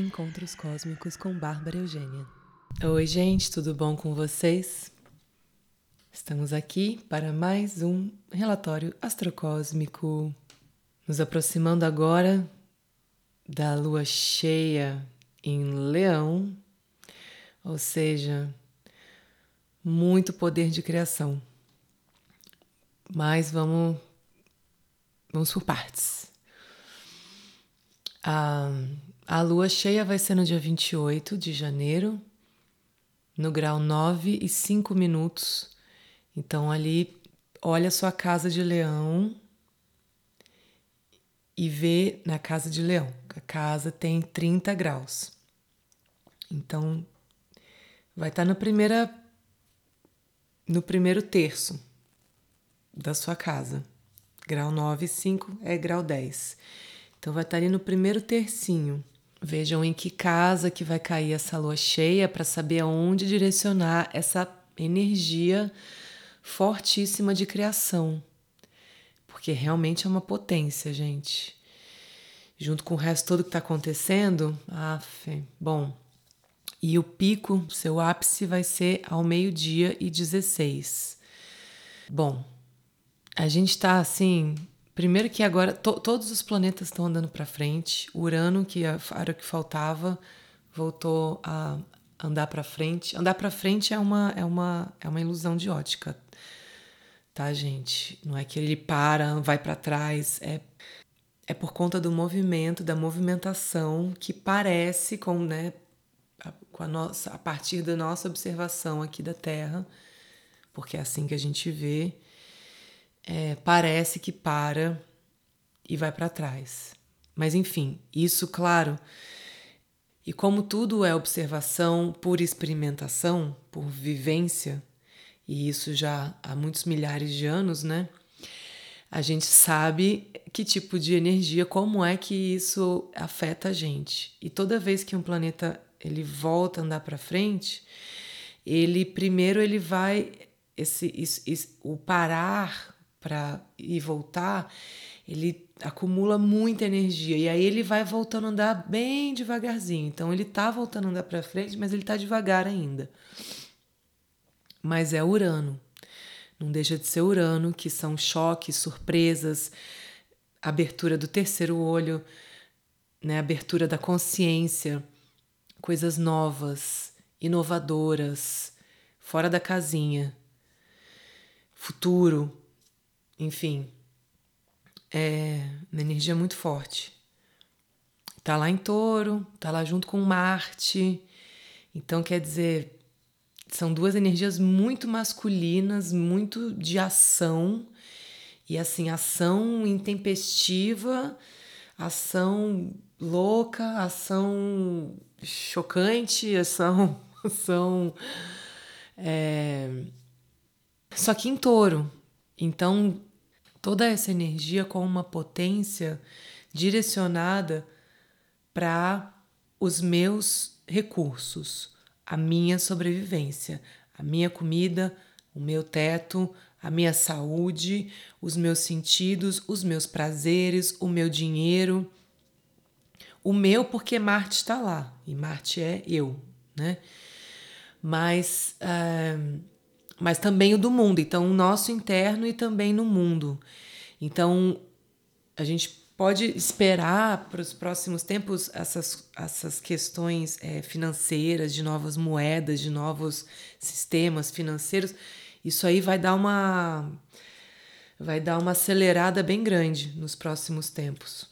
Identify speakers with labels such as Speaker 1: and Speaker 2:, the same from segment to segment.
Speaker 1: Encontros Cósmicos com Bárbara Eugênia. Oi, gente, tudo bom com vocês? Estamos aqui para mais um relatório astrocósmico, nos aproximando agora da lua cheia em Leão, ou seja, muito poder de criação. Mas vamos vamos por partes. A, a lua cheia vai ser no dia 28 de janeiro, no grau 9 e 5 minutos. Então, ali, olha sua casa de leão e vê na casa de leão. A casa tem 30 graus. Então, vai estar na primeira, no primeiro terço da sua casa. Grau 9 e 5 é grau 10. Então vai estar ali no primeiro tercinho. Vejam em que casa que vai cair essa lua cheia para saber aonde direcionar essa energia fortíssima de criação. Porque realmente é uma potência, gente. Junto com o resto todo que está acontecendo, af, bom. E o pico, seu ápice, vai ser ao meio-dia e 16. Bom, a gente está assim Primeiro que agora to, todos os planetas estão andando para frente. Urano, que era o que faltava, voltou a andar para frente. Andar para frente é uma é uma é uma ilusão de ótica. Tá, gente? Não é que ele para, vai para trás, é é por conta do movimento, da movimentação que parece com, né, com a nossa a partir da nossa observação aqui da Terra, porque é assim que a gente vê é, parece que para e vai para trás. Mas enfim, isso, claro. E como tudo é observação por experimentação, por vivência, e isso já há muitos milhares de anos, né? A gente sabe que tipo de energia, como é que isso afeta a gente. E toda vez que um planeta ele volta a andar para frente, ele primeiro ele vai esse, esse, esse o parar para ir voltar, ele acumula muita energia e aí ele vai voltando a andar bem devagarzinho. Então ele tá voltando a andar para frente, mas ele tá devagar ainda. Mas é Urano. Não deixa de ser Urano, que são choques, surpresas, abertura do terceiro olho, né, abertura da consciência, coisas novas, inovadoras, fora da casinha. Futuro, enfim, é uma energia muito forte. Tá lá em touro, tá lá junto com Marte. Então, quer dizer, são duas energias muito masculinas, muito de ação. E assim, ação intempestiva, ação louca, ação chocante, ação. ação é... Só que em touro. Então, toda essa energia com uma potência direcionada para os meus recursos, a minha sobrevivência, a minha comida, o meu teto, a minha saúde, os meus sentidos, os meus prazeres, o meu dinheiro. O meu, porque Marte está lá, e Marte é eu, né? Mas uh, mas também o do mundo. Então, o nosso interno e também no mundo. Então, a gente pode esperar para os próximos tempos essas, essas questões é, financeiras, de novas moedas, de novos sistemas financeiros. Isso aí vai dar uma vai dar uma acelerada bem grande nos próximos tempos.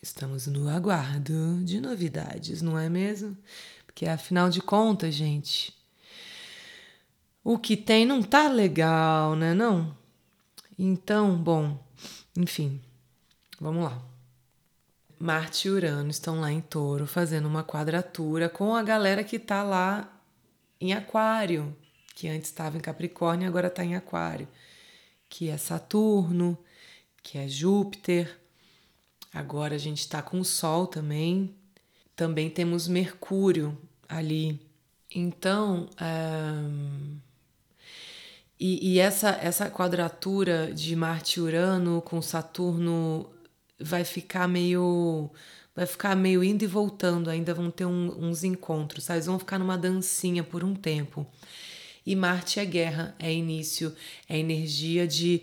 Speaker 1: Estamos no aguardo de novidades, não é mesmo? Porque afinal de contas, gente, o que tem não tá legal, né? Não? Então, bom, enfim, vamos lá. Marte e Urano estão lá em Touro fazendo uma quadratura com a galera que tá lá em Aquário, que antes estava em Capricórnio e agora está em Aquário, que é Saturno, que é Júpiter. Agora a gente está com o Sol também. Também temos Mercúrio ali. Então, um, e, e, essa, essa quadratura de Marte e Urano com Saturno vai ficar meio. vai ficar meio indo e voltando, ainda vão ter um, uns encontros, sabe? Eles vão ficar numa dancinha por um tempo. E Marte é guerra, é início, é energia de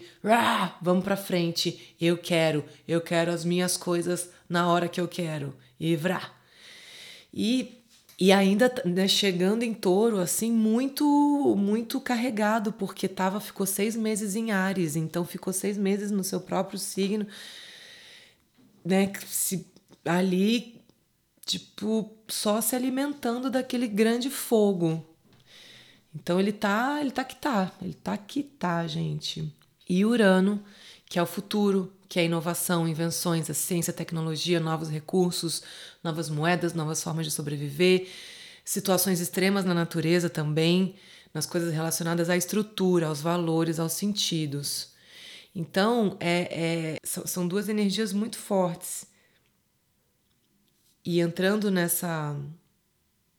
Speaker 1: vamos para frente, eu quero, eu quero as minhas coisas na hora que eu quero. E vrá. E e ainda né, chegando em touro, assim, muito muito carregado, porque tava, ficou seis meses em Ares, então ficou seis meses no seu próprio signo, né? Se, ali, tipo, só se alimentando daquele grande fogo. Então ele tá, ele tá que tá, ele tá que tá, gente. E Urano, que é o futuro, que é inovação, invenções, a ciência, a tecnologia, novos recursos, novas moedas, novas formas de sobreviver, situações extremas na natureza também, nas coisas relacionadas à estrutura, aos valores, aos sentidos. Então, é, é, são duas energias muito fortes. E entrando nessa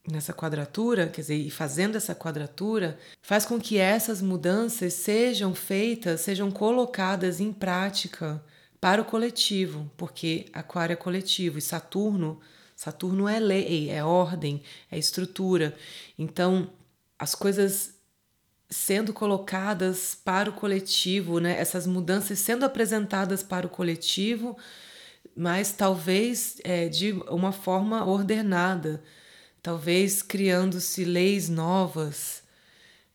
Speaker 1: nessa quadratura, quer dizer, e fazendo essa quadratura, faz com que essas mudanças sejam feitas, sejam colocadas em prática para o coletivo, porque Aquário é coletivo e Saturno, Saturno é lei, é ordem, é estrutura. Então, as coisas sendo colocadas para o coletivo, né? Essas mudanças sendo apresentadas para o coletivo, mas talvez é, de uma forma ordenada, talvez criando-se leis novas.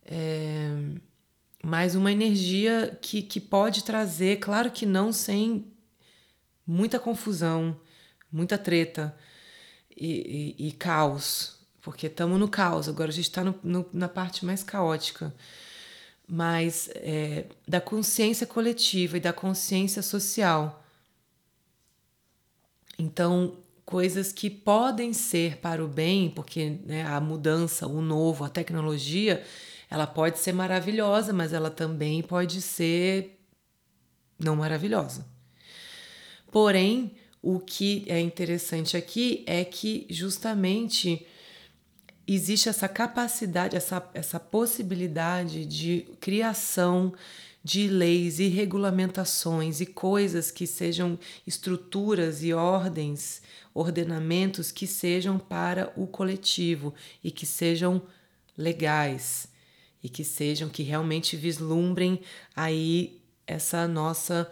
Speaker 1: É, mas uma energia que, que pode trazer, claro que não sem muita confusão, muita treta e, e, e caos, porque estamos no caos, agora a gente está na parte mais caótica, mas é, da consciência coletiva e da consciência social. Então, coisas que podem ser para o bem, porque né, a mudança, o novo, a tecnologia ela pode ser maravilhosa, mas ela também pode ser não maravilhosa. Porém, o que é interessante aqui é que justamente existe essa capacidade, essa, essa possibilidade de criação de leis e regulamentações e coisas que sejam estruturas e ordens, ordenamentos que sejam para o coletivo e que sejam legais e que sejam que realmente vislumbrem aí essa nossa,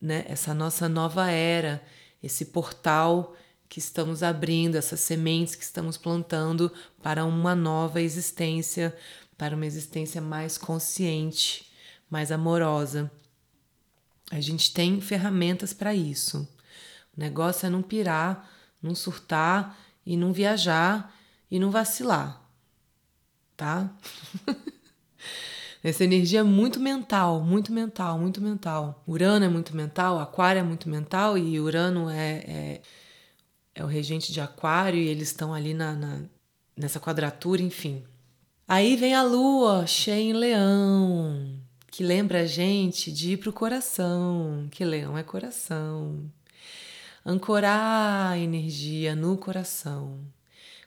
Speaker 1: né, essa nossa nova era, esse portal que estamos abrindo, essas sementes que estamos plantando para uma nova existência, para uma existência mais consciente, mais amorosa. A gente tem ferramentas para isso. O negócio é não pirar, não surtar e não viajar e não vacilar, tá? Essa energia é muito mental, muito mental, muito mental. Urano é muito mental, Aquário é muito mental e Urano é, é, é o regente de Aquário e eles estão ali na, na, nessa quadratura, enfim. Aí vem a Lua cheia em Leão, que lembra a gente de ir pro coração, que Leão é coração. Ancorar a energia no coração.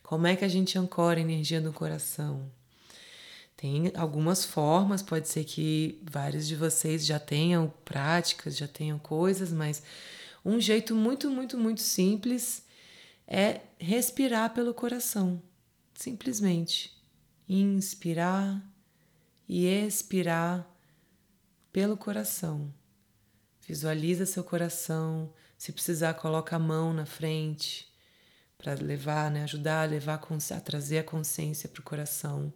Speaker 1: Como é que a gente ancora a energia no coração? Tem algumas formas, pode ser que vários de vocês já tenham práticas, já tenham coisas, mas um jeito muito, muito, muito simples é respirar pelo coração. Simplesmente inspirar e expirar pelo coração. Visualiza seu coração, se precisar coloca a mão na frente para levar, né, ajudar a levar a trazer a consciência para o coração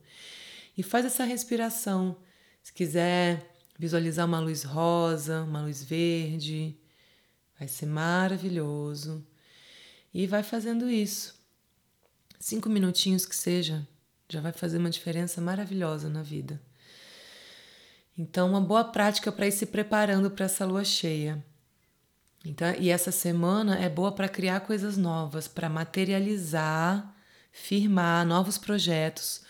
Speaker 1: e faz essa respiração. Se quiser visualizar uma luz rosa, uma luz verde, vai ser maravilhoso. E vai fazendo isso. Cinco minutinhos que seja, já vai fazer uma diferença maravilhosa na vida. Então, uma boa prática para ir se preparando para essa lua cheia. Então, e essa semana é boa para criar coisas novas, para materializar, firmar novos projetos,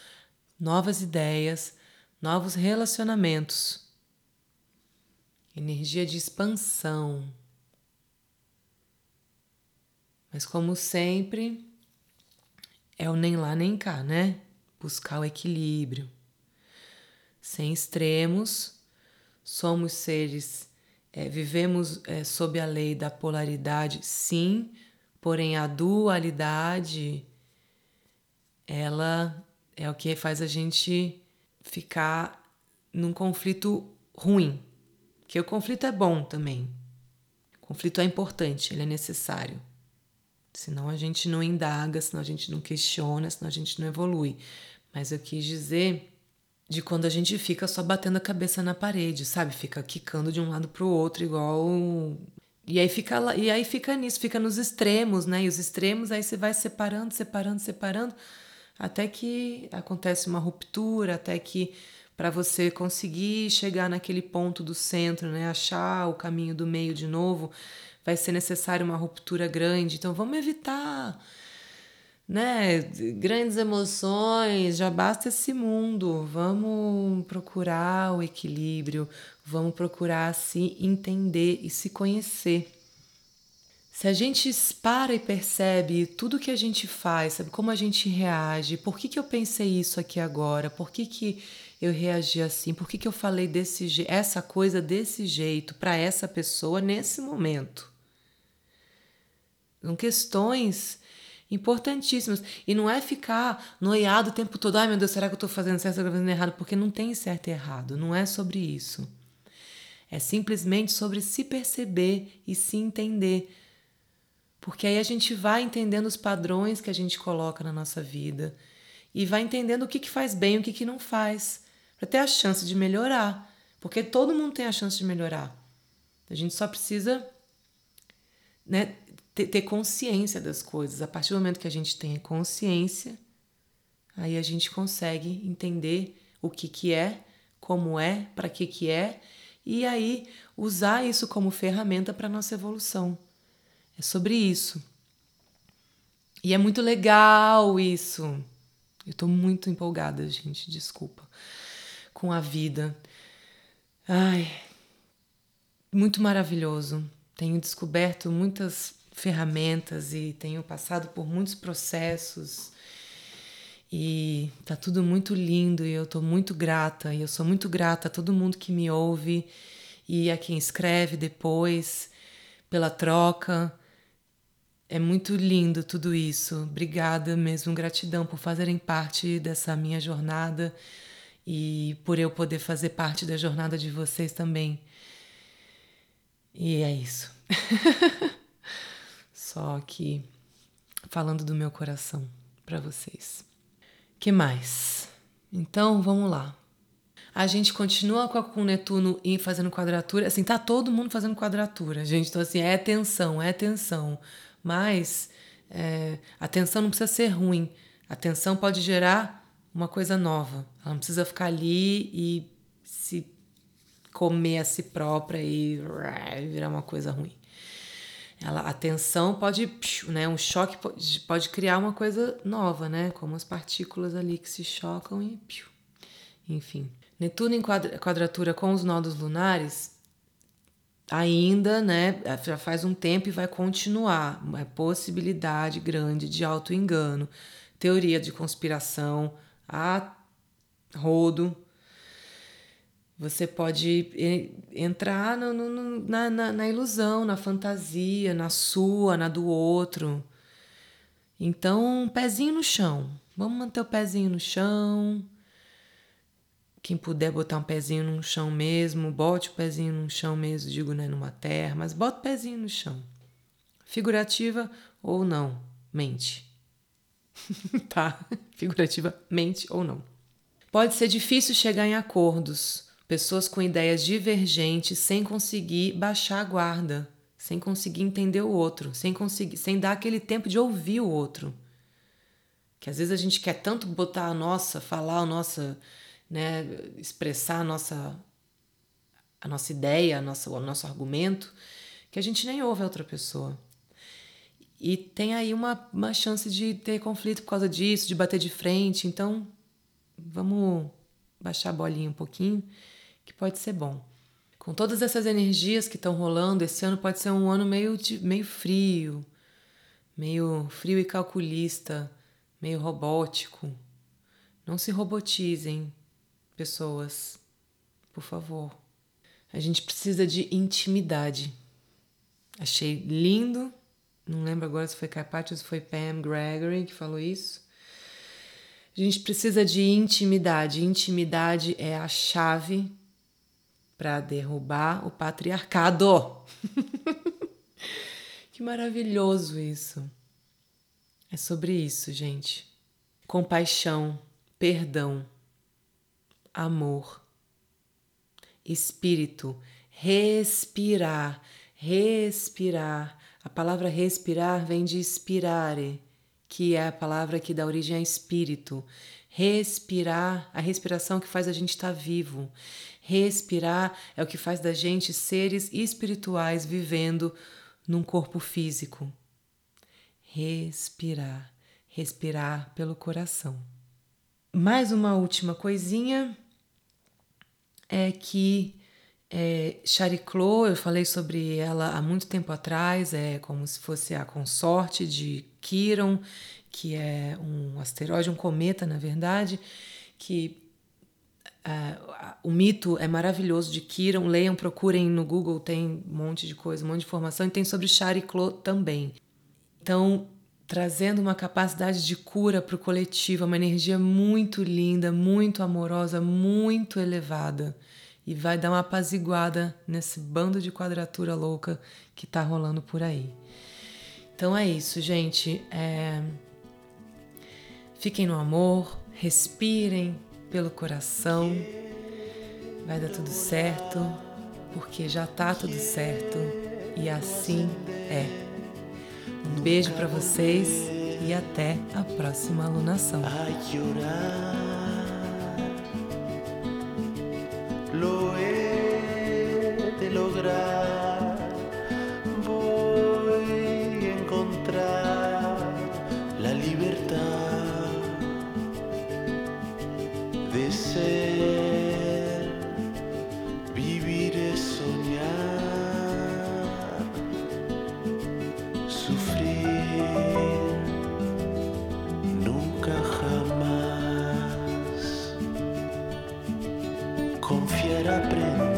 Speaker 1: novas ideias, novos relacionamentos. Energia de expansão. Mas, como sempre, é o nem lá nem cá, né? Buscar o equilíbrio. Sem extremos, somos seres, é, vivemos é, sob a lei da polaridade, sim, Porém, a dualidade, ela é o que faz a gente ficar num conflito ruim. Que o conflito é bom também. O conflito é importante, ele é necessário. Senão a gente não indaga, senão a gente não questiona, senão a gente não evolui. Mas eu quis dizer de quando a gente fica só batendo a cabeça na parede, sabe? Fica quicando de um lado para o outro, igual. E aí fica lá, e aí fica nisso, fica nos extremos, né? E os extremos aí você vai separando, separando, separando, até que acontece uma ruptura, até que para você conseguir chegar naquele ponto do centro, né? Achar o caminho do meio de novo, vai ser necessário uma ruptura grande. Então vamos evitar né, grandes emoções, já basta esse mundo. Vamos procurar o equilíbrio, vamos procurar se entender e se conhecer. Se a gente para e percebe tudo que a gente faz, sabe como a gente reage, por que, que eu pensei isso aqui agora, por que, que eu reagi assim, por que, que eu falei desse essa coisa desse jeito para essa pessoa nesse momento. São questões importantíssimas. E não é ficar noiado o tempo todo, ai meu Deus, será que eu estou fazendo certo, será que eu estou fazendo errado? Porque não tem certo e errado, não é sobre isso. É simplesmente sobre se perceber e se entender. Porque aí a gente vai entendendo os padrões que a gente coloca na nossa vida e vai entendendo o que, que faz bem e o que, que não faz, para ter a chance de melhorar. Porque todo mundo tem a chance de melhorar. A gente só precisa né, ter, ter consciência das coisas. A partir do momento que a gente tem consciência, aí a gente consegue entender o que, que é, como é, para que, que é, e aí usar isso como ferramenta para nossa evolução. É sobre isso. E é muito legal isso. Eu estou muito empolgada, gente, desculpa, com a vida. Ai, muito maravilhoso. Tenho descoberto muitas ferramentas e tenho passado por muitos processos e tá tudo muito lindo e eu tô muito grata e eu sou muito grata a todo mundo que me ouve e a quem escreve depois pela troca. É muito lindo tudo isso. Obrigada mesmo, gratidão por fazerem parte dessa minha jornada e por eu poder fazer parte da jornada de vocês também. E é isso. Só aqui falando do meu coração para vocês. Que mais? Então, vamos lá. A gente continua com, o Netuno e fazendo quadratura. Assim, tá todo mundo fazendo quadratura, gente. Então, assim, é tensão, é tensão. Mas é, a não precisa ser ruim. A pode gerar uma coisa nova. Ela não precisa ficar ali e se comer a si própria e virar uma coisa ruim. Ela, a pode, né, um choque pode, pode criar uma coisa nova, né, como as partículas ali que se chocam e, enfim. Netuno em quadra, quadratura com os nodos lunares ainda, né, já faz um tempo e vai continuar. Uma possibilidade grande de auto-engano, teoria de conspiração, a rodo, você pode entrar no, no, na, na, na, ilusão, na fantasia, na sua, na do outro. Então, pezinho no chão. Vamos manter o pezinho no chão. Quem puder botar um pezinho no chão mesmo, bote o pezinho no chão mesmo, digo, né, numa terra, mas bota o pezinho no chão. Figurativa ou não, mente. tá? Figurativa, mente ou não. Pode ser difícil chegar em acordos pessoas com ideias divergentes sem conseguir baixar a guarda, sem conseguir entender o outro, sem conseguir, sem dar aquele tempo de ouvir o outro. Que às vezes a gente quer tanto botar a nossa, falar a nossa, né, expressar a nossa a nossa ideia, a nossa, o nosso argumento, que a gente nem ouve a outra pessoa. E tem aí uma, uma chance de ter conflito por causa disso, de bater de frente. Então, vamos baixar a bolinha um pouquinho que pode ser bom. Com todas essas energias que estão rolando, esse ano pode ser um ano meio, meio frio, meio frio e calculista, meio robótico. Não se robotizem, pessoas, por favor. A gente precisa de intimidade. Achei lindo Não lembro agora se foi Carpati ou se foi Pam Gregory que falou isso. A gente precisa de intimidade. Intimidade é a chave para derrubar o patriarcado. que maravilhoso isso. É sobre isso, gente. Compaixão, perdão, amor, espírito, respirar, respirar. A palavra respirar vem de spirare, que é a palavra que dá origem a espírito. Respirar, a respiração que faz a gente estar tá vivo. Respirar é o que faz da gente seres espirituais vivendo num corpo físico. Respirar, respirar pelo coração. Mais uma última coisinha é que é, Chariclo, eu falei sobre ela há muito tempo atrás, é como se fosse a consorte de Quiron, que é um asteroide, um cometa, na verdade, que uh, o mito é maravilhoso de Quiron. Leiam, procurem no Google, tem um monte de coisa, um monte de informação, e tem sobre Chariclo também. Então, trazendo uma capacidade de cura para o coletivo, uma energia muito linda, muito amorosa, muito elevada e vai dar uma apaziguada nesse bando de quadratura louca que tá rolando por aí. Então é isso, gente. É... Fiquem no amor, respirem pelo coração. Vai dar tudo certo, porque já tá tudo certo e assim é. Um beijo para vocês e até a próxima alunação. confiar aprendí.